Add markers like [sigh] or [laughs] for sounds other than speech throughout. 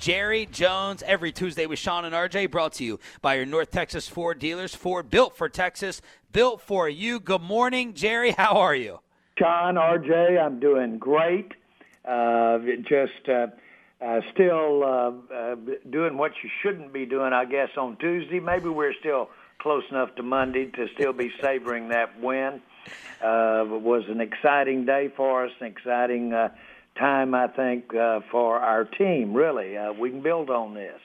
Jerry Jones every Tuesday with Sean and RJ, brought to you by your North Texas Ford dealers. Ford built for Texas, built for you. Good morning, Jerry. How are you? Sean, RJ, I'm doing great. Uh, just uh, uh, still uh, uh, doing what you shouldn't be doing, I guess, on Tuesday. Maybe we're still close enough to Monday to still be savoring that win. Uh, it was an exciting day for us, an exciting time, I think, uh, for our team, really. Uh, we can build on this.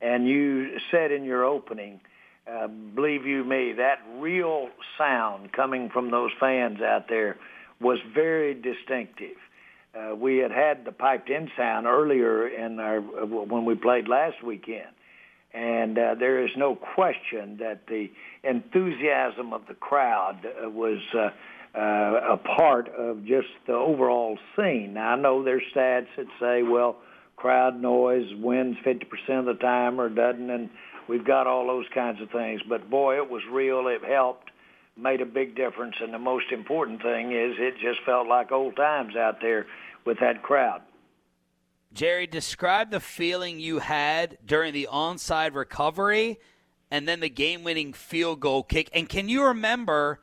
And you said in your opening, uh, believe you me, that real sound coming from those fans out there was very distinctive. Uh, we had had the piped-in sound earlier in our uh, when we played last weekend, and uh, there is no question that the enthusiasm of the crowd uh, was uh, uh, a part of just the overall scene. Now, I know there's stats that say, well, crowd noise wins 50% of the time or doesn't, and we've got all those kinds of things. But boy, it was real. It helped, made a big difference, and the most important thing is it just felt like old times out there with that crowd. Jerry, describe the feeling you had during the onside recovery and then the game winning field goal kick. And can you remember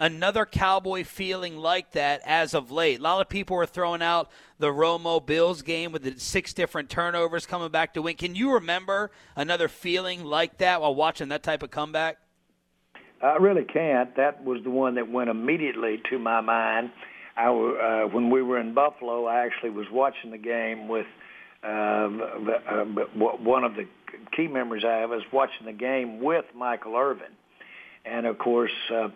another Cowboy feeling like that as of late. A lot of people were throwing out the Romo Bills game with the six different turnovers coming back to win. Can you remember another feeling like that while watching that type of comeback? I really can't. That was the one that went immediately to my mind. I, uh, when we were in Buffalo, I actually was watching the game with uh, uh, one of the key members I have was watching the game with Michael Irvin, and of course. Uh,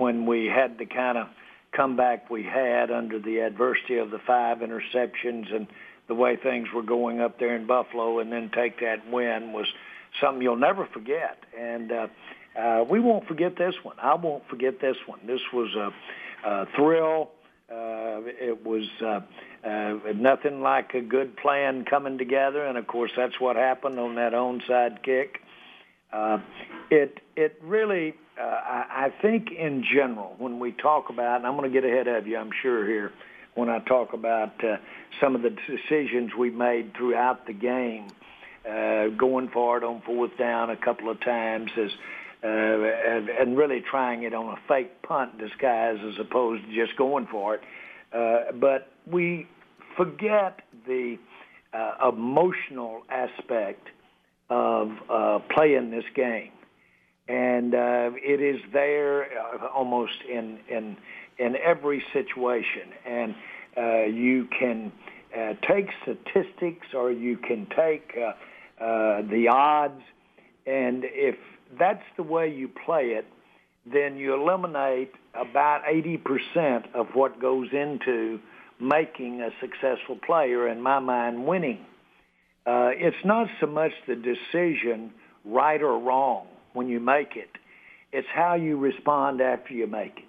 when we had the kind of comeback we had under the adversity of the five interceptions and the way things were going up there in Buffalo, and then take that win was something you'll never forget. And uh, uh, we won't forget this one. I won't forget this one. This was a, a thrill. Uh, it was uh, uh, nothing like a good plan coming together, and of course that's what happened on that onside kick. Uh, it it really uh, I, I think in general, when we talk about, and I'm going to get ahead of you, I'm sure here, when I talk about uh, some of the decisions we made throughout the game, uh, going for it on fourth down a couple of times, as uh, and, and really trying it on a fake punt disguise as opposed to just going for it. Uh, but we forget the uh, emotional aspect of uh, playing this game and uh, it is there uh, almost in in in every situation. And uh, you can uh, take statistics, or you can take uh, uh, the odds, and if that's the way you play it, then you eliminate about 80% of what goes into making a successful player, in my mind, winning. Uh, it's not so much the decision, right or wrong when you make it. It's how you respond after you make it.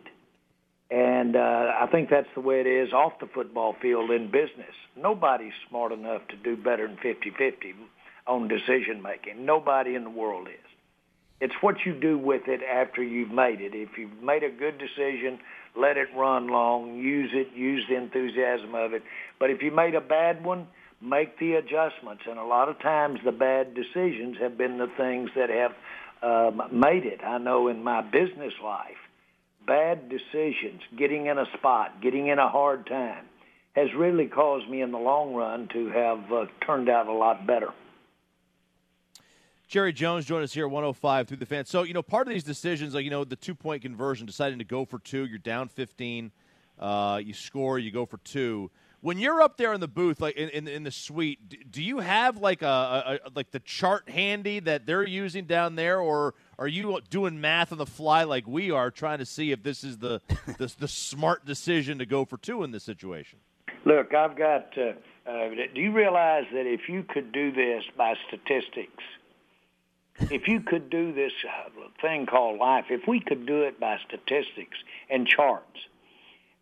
And uh, I think that's the way it is off the football field in business. Nobody's smart enough to do better than 50-50 on decision making. Nobody in the world is. It's what you do with it after you've made it. If you've made a good decision, let it run long, use it, use the enthusiasm of it. But if you made a bad one, make the adjustments. And a lot of times the bad decisions have been the things that have um, made it. I know in my business life, bad decisions, getting in a spot, getting in a hard time, has really caused me in the long run to have uh, turned out a lot better. Jerry Jones joined us here at 105 through the fence. So, you know, part of these decisions, like, you know, the two point conversion, deciding to go for two, you're down 15, uh, you score, you go for two when you're up there in the booth, like in, in, in the suite, do you have like a, a, a, like the chart handy that they're using down there, or are you doing math on the fly like we are, trying to see if this is the [laughs] the, the smart decision to go for two in this situation? Look, I've got. Uh, uh, do you realize that if you could do this by statistics, if you could do this uh, thing called life, if we could do it by statistics and charts,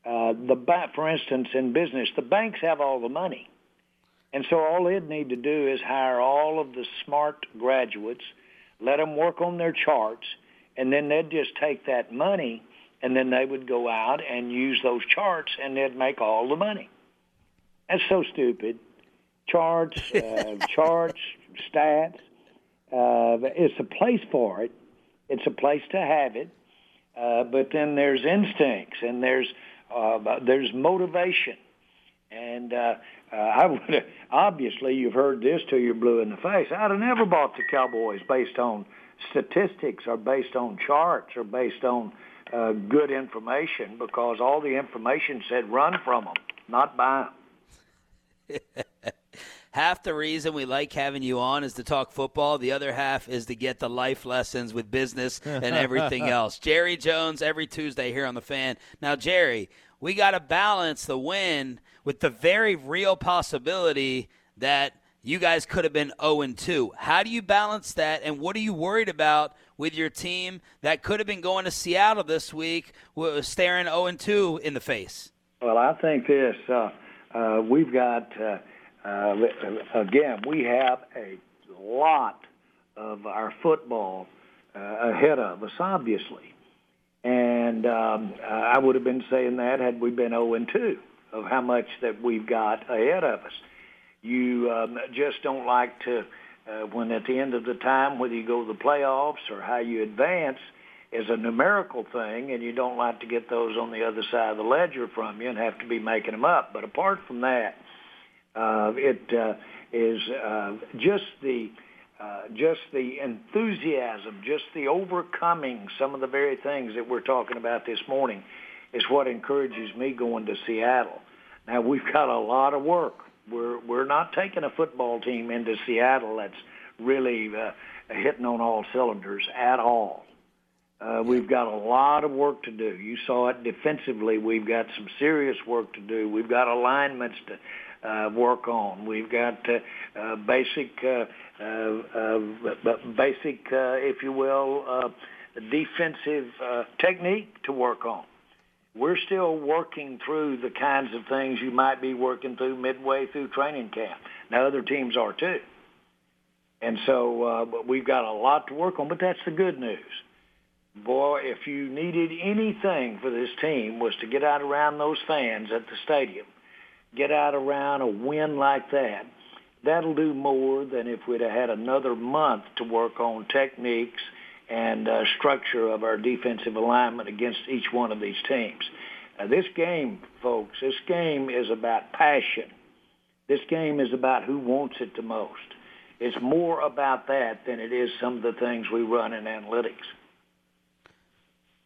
uh, the for instance, in business, the banks have all the money, and so all they'd need to do is hire all of the smart graduates, let them work on their charts, and then they'd just take that money, and then they would go out and use those charts, and they'd make all the money. That's so stupid. charts, uh, [laughs] charts, stats. Uh, it's a place for it. It's a place to have it. Uh, but then there's instincts and there's uh, there's motivation. And uh, uh, I would [laughs] obviously you've heard this till you're blue in the face. I'd have never bought the Cowboys based on statistics or based on charts or based on uh, good information because all the information said run from them, not buy them. [laughs] half the reason we like having you on is to talk football. The other half is to get the life lessons with business and everything [laughs] else. Jerry Jones every Tuesday here on the fan. Now, Jerry, we got to balance the win with the very real possibility that you guys could have been 0 2. How do you balance that, and what are you worried about with your team that could have been going to Seattle this week, staring 0 2 in the face? Well, I think this. Uh, uh, we've got. Uh, uh, again, we have a lot of our football uh, ahead of us, obviously. And um, I would have been saying that had we been 0 2 of how much that we've got ahead of us. You um, just don't like to, uh, when at the end of the time, whether you go to the playoffs or how you advance, is a numerical thing, and you don't like to get those on the other side of the ledger from you and have to be making them up. But apart from that, uh, it uh, is uh, just the uh, just the enthusiasm, just the overcoming some of the very things that we're talking about this morning is what encourages me going to Seattle. Now we've got a lot of work. We're we're not taking a football team into Seattle that's really uh, hitting on all cylinders at all. Uh, we've got a lot of work to do. You saw it defensively. We've got some serious work to do. We've got alignments to uh, work on. We've got uh, uh, basic, uh, uh, basic, uh, if you will, uh, defensive uh, technique to work on. We're still working through the kinds of things you might be working through midway through training camp. Now, other teams are too. And so uh, we've got a lot to work on, but that's the good news. Boy, if you needed anything for this team was to get out around those fans at the stadium – get out around a win like that, that'll do more than if we'd have had another month to work on techniques and uh, structure of our defensive alignment against each one of these teams. This game, folks, this game is about passion. This game is about who wants it the most. It's more about that than it is some of the things we run in analytics.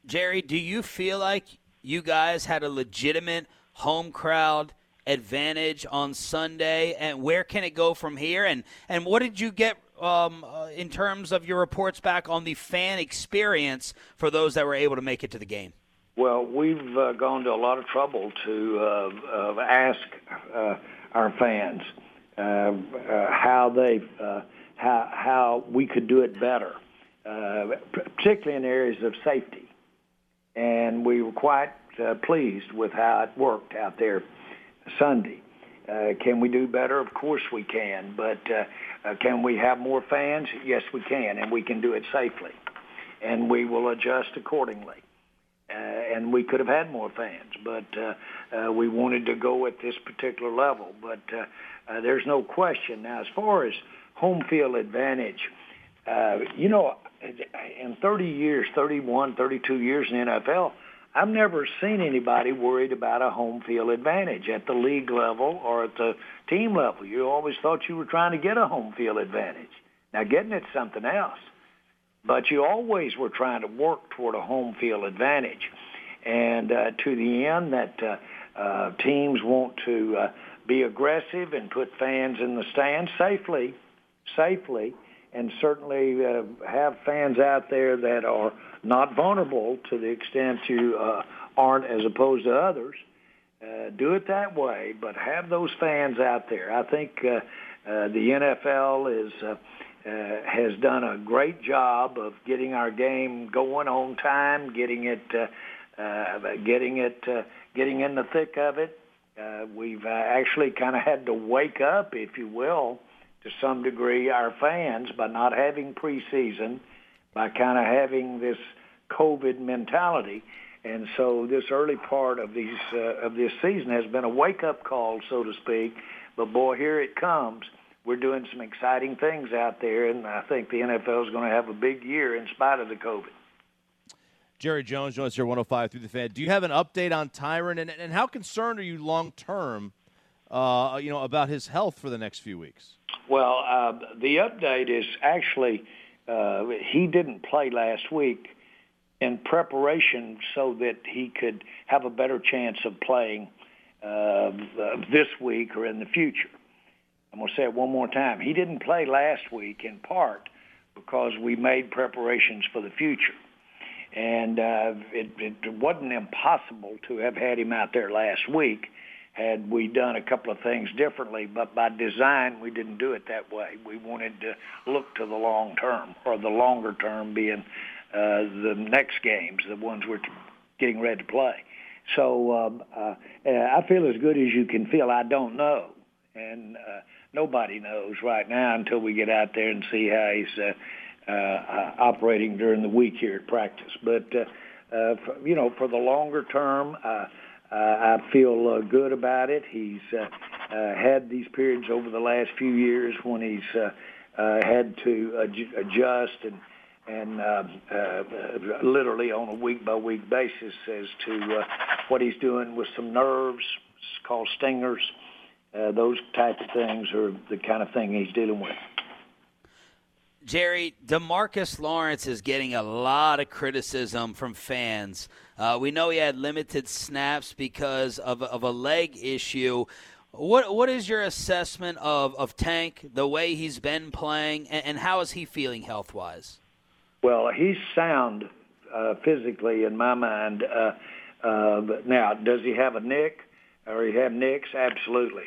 Jerry, do you feel like you guys had a legitimate home crowd advantage on Sunday, and where can it go from here? And and what did you get um, uh, in terms of your reports back on the fan experience for those that were able to make it to the game? Well, we've uh, gone to a lot of trouble to uh, ask uh, our fans uh, uh, how they how how we could do it better, particularly in areas of safety, and we were quite pleased with how it worked out there Sunday. Uh, can we do better? Of course we can. But uh, uh, can we have more fans? Yes, we can, and we can do it safely. And we will adjust accordingly. Uh, and we could have had more fans, but uh, uh, we wanted to go at this particular level. But uh, uh, there's no question. Now, as far as home field advantage, uh, you know, in 30 years, 31, 32 years in the NFL, I've never seen anybody worried about a home field advantage at the league level or at the team level. You always thought you were trying to get a home field advantage. Now, getting it's something else. But you always were trying to work toward a home field advantage. And uh, to the end that uh, uh, teams want to uh, be aggressive and put fans in the stands safely, safely, and certainly uh, have fans out there that are not vulnerable to the extent you uh, aren't as opposed to others. Uh, do it that way, but have those fans out there. I think uh, uh, the NFL is uh, uh, has done a great job of getting our game going on time, getting it, uh, uh, getting it, uh, getting in the thick of it. Uh, we've uh, actually kind of had to wake up, if you will, to some degree, our fans by not having preseason by kind of having this COVID mentality. And so this early part of these uh, of this season has been a wake up call, so to speak, But boy, here it comes. We're doing some exciting things out there, and I think the NFL is going to have a big year in spite of the COVID. Jerry Jones joins here 105 through the fan. Do you have an update on Tyron, and, and how concerned are you long term, uh, you know, about his health for the next few weeks? Well, uh, the update is actually uh, he didn't play last week in preparation so that he could have a better chance of playing uh, this week or in the future. I'm going to say it one more time. He didn't play last week in part because we made preparations for the future. And uh, it, it wasn't impossible to have had him out there last week had we done a couple of things differently. But by design, we didn't do it that way. We wanted to look to the long term, or the longer term being uh, the next games, the ones we're getting ready to play. So um, uh, I feel as good as you can feel. I don't know, and uh, nobody knows right now until we get out there and see how he's uh, uh, operating during the week here at practice. But uh, uh, for, you know, for the longer term. Uh, uh, I feel uh, good about it. He's uh, uh, had these periods over the last few years when he's uh, uh, had to adjust and and uh, uh, literally on a week by week basis as to uh, what he's doing with some nerves, it's called stingers. Uh, those type of things are the kind of thing he's dealing with. Jerry, DeMarcus Lawrence is getting a lot of criticism from fans. Uh, we know he had limited snaps because of, of a leg issue. What what is your assessment of, of Tank, the way he's been playing, and, and how is he feeling health wise? Well, he's sound uh, physically in my mind. Uh, uh, now, does he have a nick or he have nicks? Absolutely.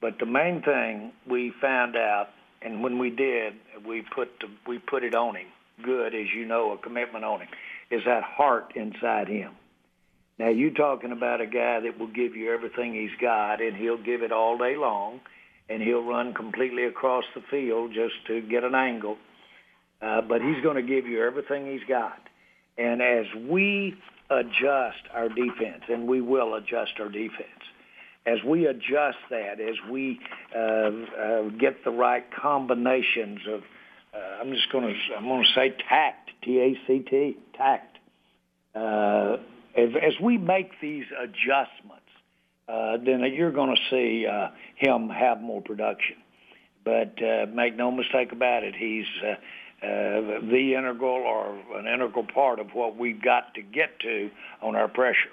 But the main thing we found out, and when we did, we put we put it on him. Good, as you know, a commitment on him is that heart inside him. Now you talking about a guy that will give you everything he's got, and he'll give it all day long, and he'll run completely across the field just to get an angle uh, but he's going to give you everything he's got. And as we adjust our defense, and we will adjust our defense, as we adjust that, as we uh, uh, get the right combinations of, uh, I'm just going to, I'm going to say tact, T-A-C-T, tact. Uh, as, as we make these adjustments, uh, then you're going to see uh, him have more production. But uh, make no mistake about it, he's uh, uh, the integral or an integral part of what we've got to get to on our pressure.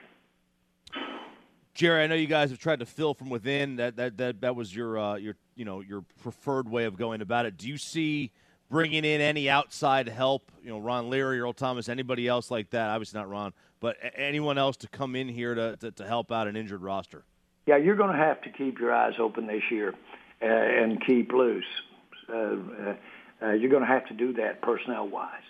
Jerry, I know you guys have tried to fill from within. That that that, that was your uh, your you know your preferred way of going about it. Do you see bringing in any outside help? You know, Ron Leary, Earl Thomas, anybody else like that? Obviously not Ron, but anyone else to come in here to to, to help out an injured roster? Yeah, you're going to have to keep your eyes open this year uh, and keep loose. Uh, uh uh, you're going to have to do that personnel wise.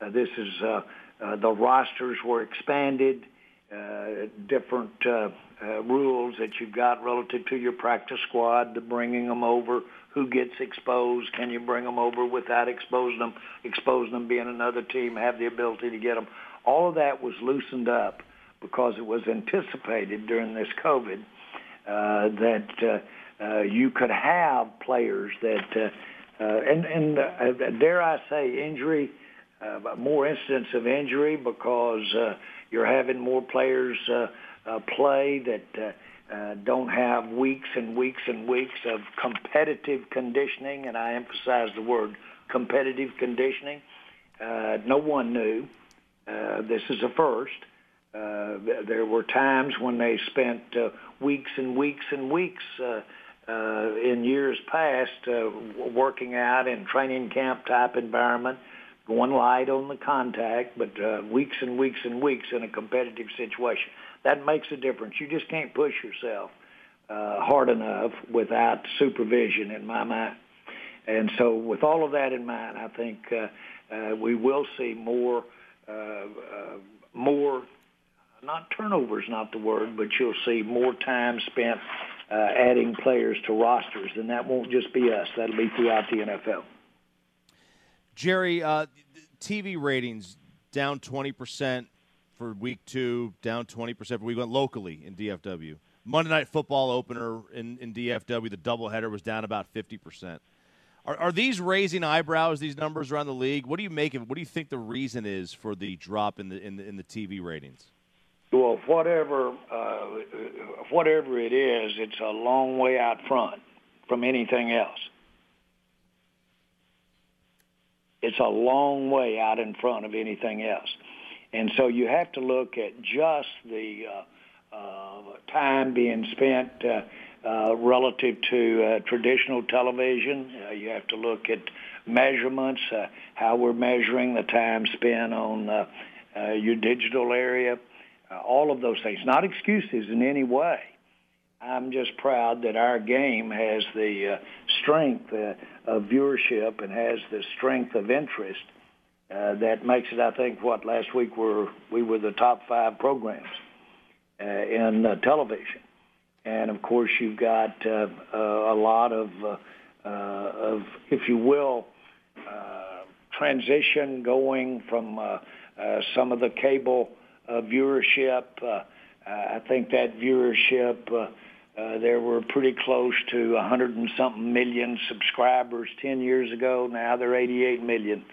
Uh, this is the rosters were expanded, uh, different uh, uh, rules that you've got relative to your practice squad, to bringing them over, who gets exposed, can you bring them over without exposing them, exposing them being another team, have the ability to get them. All of that was loosened up because it was anticipated during this COVID uh, that uh, uh, you could have players that uh, uh, and and uh, dare I say injury, uh, more incidents of injury because uh, you're having more players uh, uh, play that uh, uh, don't have weeks and weeks and weeks of competitive conditioning, and I emphasize the word competitive conditioning. Uh, no one knew. Uh, this is a first. Uh, there were times when they spent uh, weeks and weeks and weeks uh, uh, in years past uh, working out in training camp type environment, going light on the contact, but uh, weeks and weeks and weeks in a competitive situation. That makes a difference. You just can't push yourself uh, hard enough without supervision, in my mind. And so, with all of that in mind, I think uh, uh, we will see more, uh, uh, more. Not turnover is not the word, but you'll see more time spent uh, adding players to rosters, and that won't just be us. That'll be throughout the NFL. Jerry, uh, TV ratings down 20% for week two, down 20% for week one locally in DFW. Monday Night Football opener in, in DFW, the doubleheader was down about 50%. Are, are these raising eyebrows? These numbers around the league. What do you make of? What do you think the reason is for the drop in the in the, in the TV ratings? Well, whatever uh, whatever it is, it's a long way out front from anything else. It's a long way out in front of anything else, and so you have to look at just the uh, uh, time being spent. Uh, uh, relative to uh, traditional television. Uh, you have to look at measurements, uh, how we're measuring the time spent on uh, uh, your digital area, uh, all of those things. Not excuses in any way. I'm just proud that our game has the uh, strength uh, of viewership and has the strength of interest uh, that makes it. I think what last week were we were the top five programs uh, in uh, television and of course you've got uh, uh, a lot of, uh, uh, of, if you will, uh, transition going from uh, uh, some of the cable uh, viewership. Uh, I think that viewership. Uh, uh, there were pretty close to 100 and something million subscribers 10 years ago. Now they're 88 million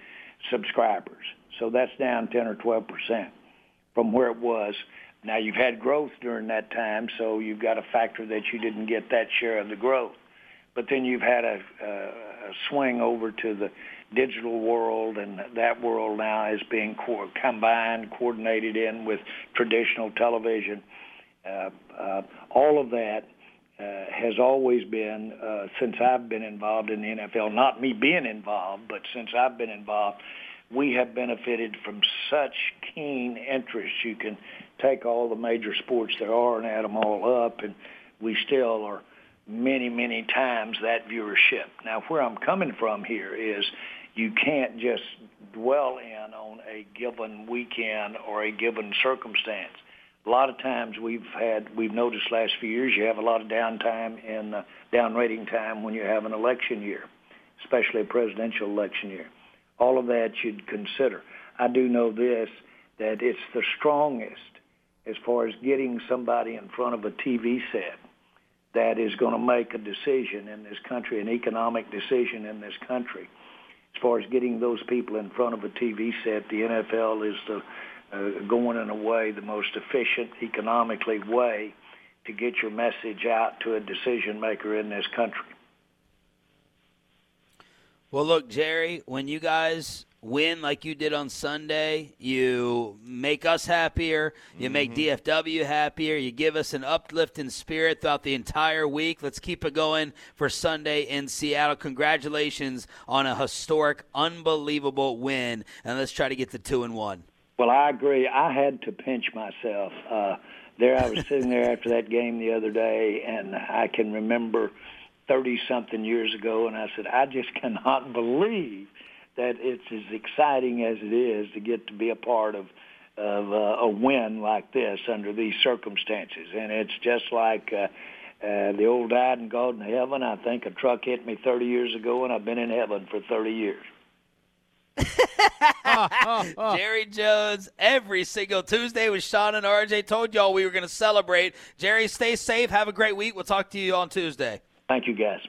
subscribers. So that's down 10 or 12 percent from where it was. Now you've had growth during that time, so you've got a factor that you didn't get that share of the growth. But then you've had a, a swing over to the digital world, and that world now is being co- combined, coordinated in with traditional television. Uh, uh, all of that uh, has always been, since I've been involved in the NFL, not me being involved, but since I've been involved, we have benefited from such keen interest. You can take all the major sports there are and add them all up, and we still are many, many times that viewership. Now, where I'm coming from here is you can't just dwell in on a given weekend or a given circumstance. A lot of times we've had, we've noticed last few years, you have a lot of downtime in uh, down rating time when you have an election year, especially a presidential election year. All of that you'd consider. I do know this, that it's the strongest as far as getting somebody in front of a TV set that is going to make a decision in this country, an economic decision in this country. As far as getting those people in front of a TV set, the NFL is the, uh, going in a way the most efficient, economically way to get your message out to a decision maker in this country. Well, look, Jerry, when you guys win like you did on Sunday, you make us happier, you mm-hmm. make DFW happier, you give us an uplifting spirit throughout the entire week. Let's keep it going for Sunday in Seattle. Congratulations on a historic, unbelievable win, and let's try to get to two and one. Well, I agree. I had to pinch myself. Uh, there, I was sitting there after that game the other day, and I can remember 30 something years ago, and I said, I just [laughs] cannot believe that it's as exciting as it is to get to be a part of of uh, a win like this under these circumstances. And it's just like uh, uh, the old died and gone to heaven. I think a truck hit me 30 years ago, and I've been in heaven for 30 years. [laughs] Jerry Jones every single Tuesday with Sean and RJ. Told y'all we were going to celebrate. Jerry, stay safe. Have a great week. We'll talk to you on Tuesday. Thank you, guys.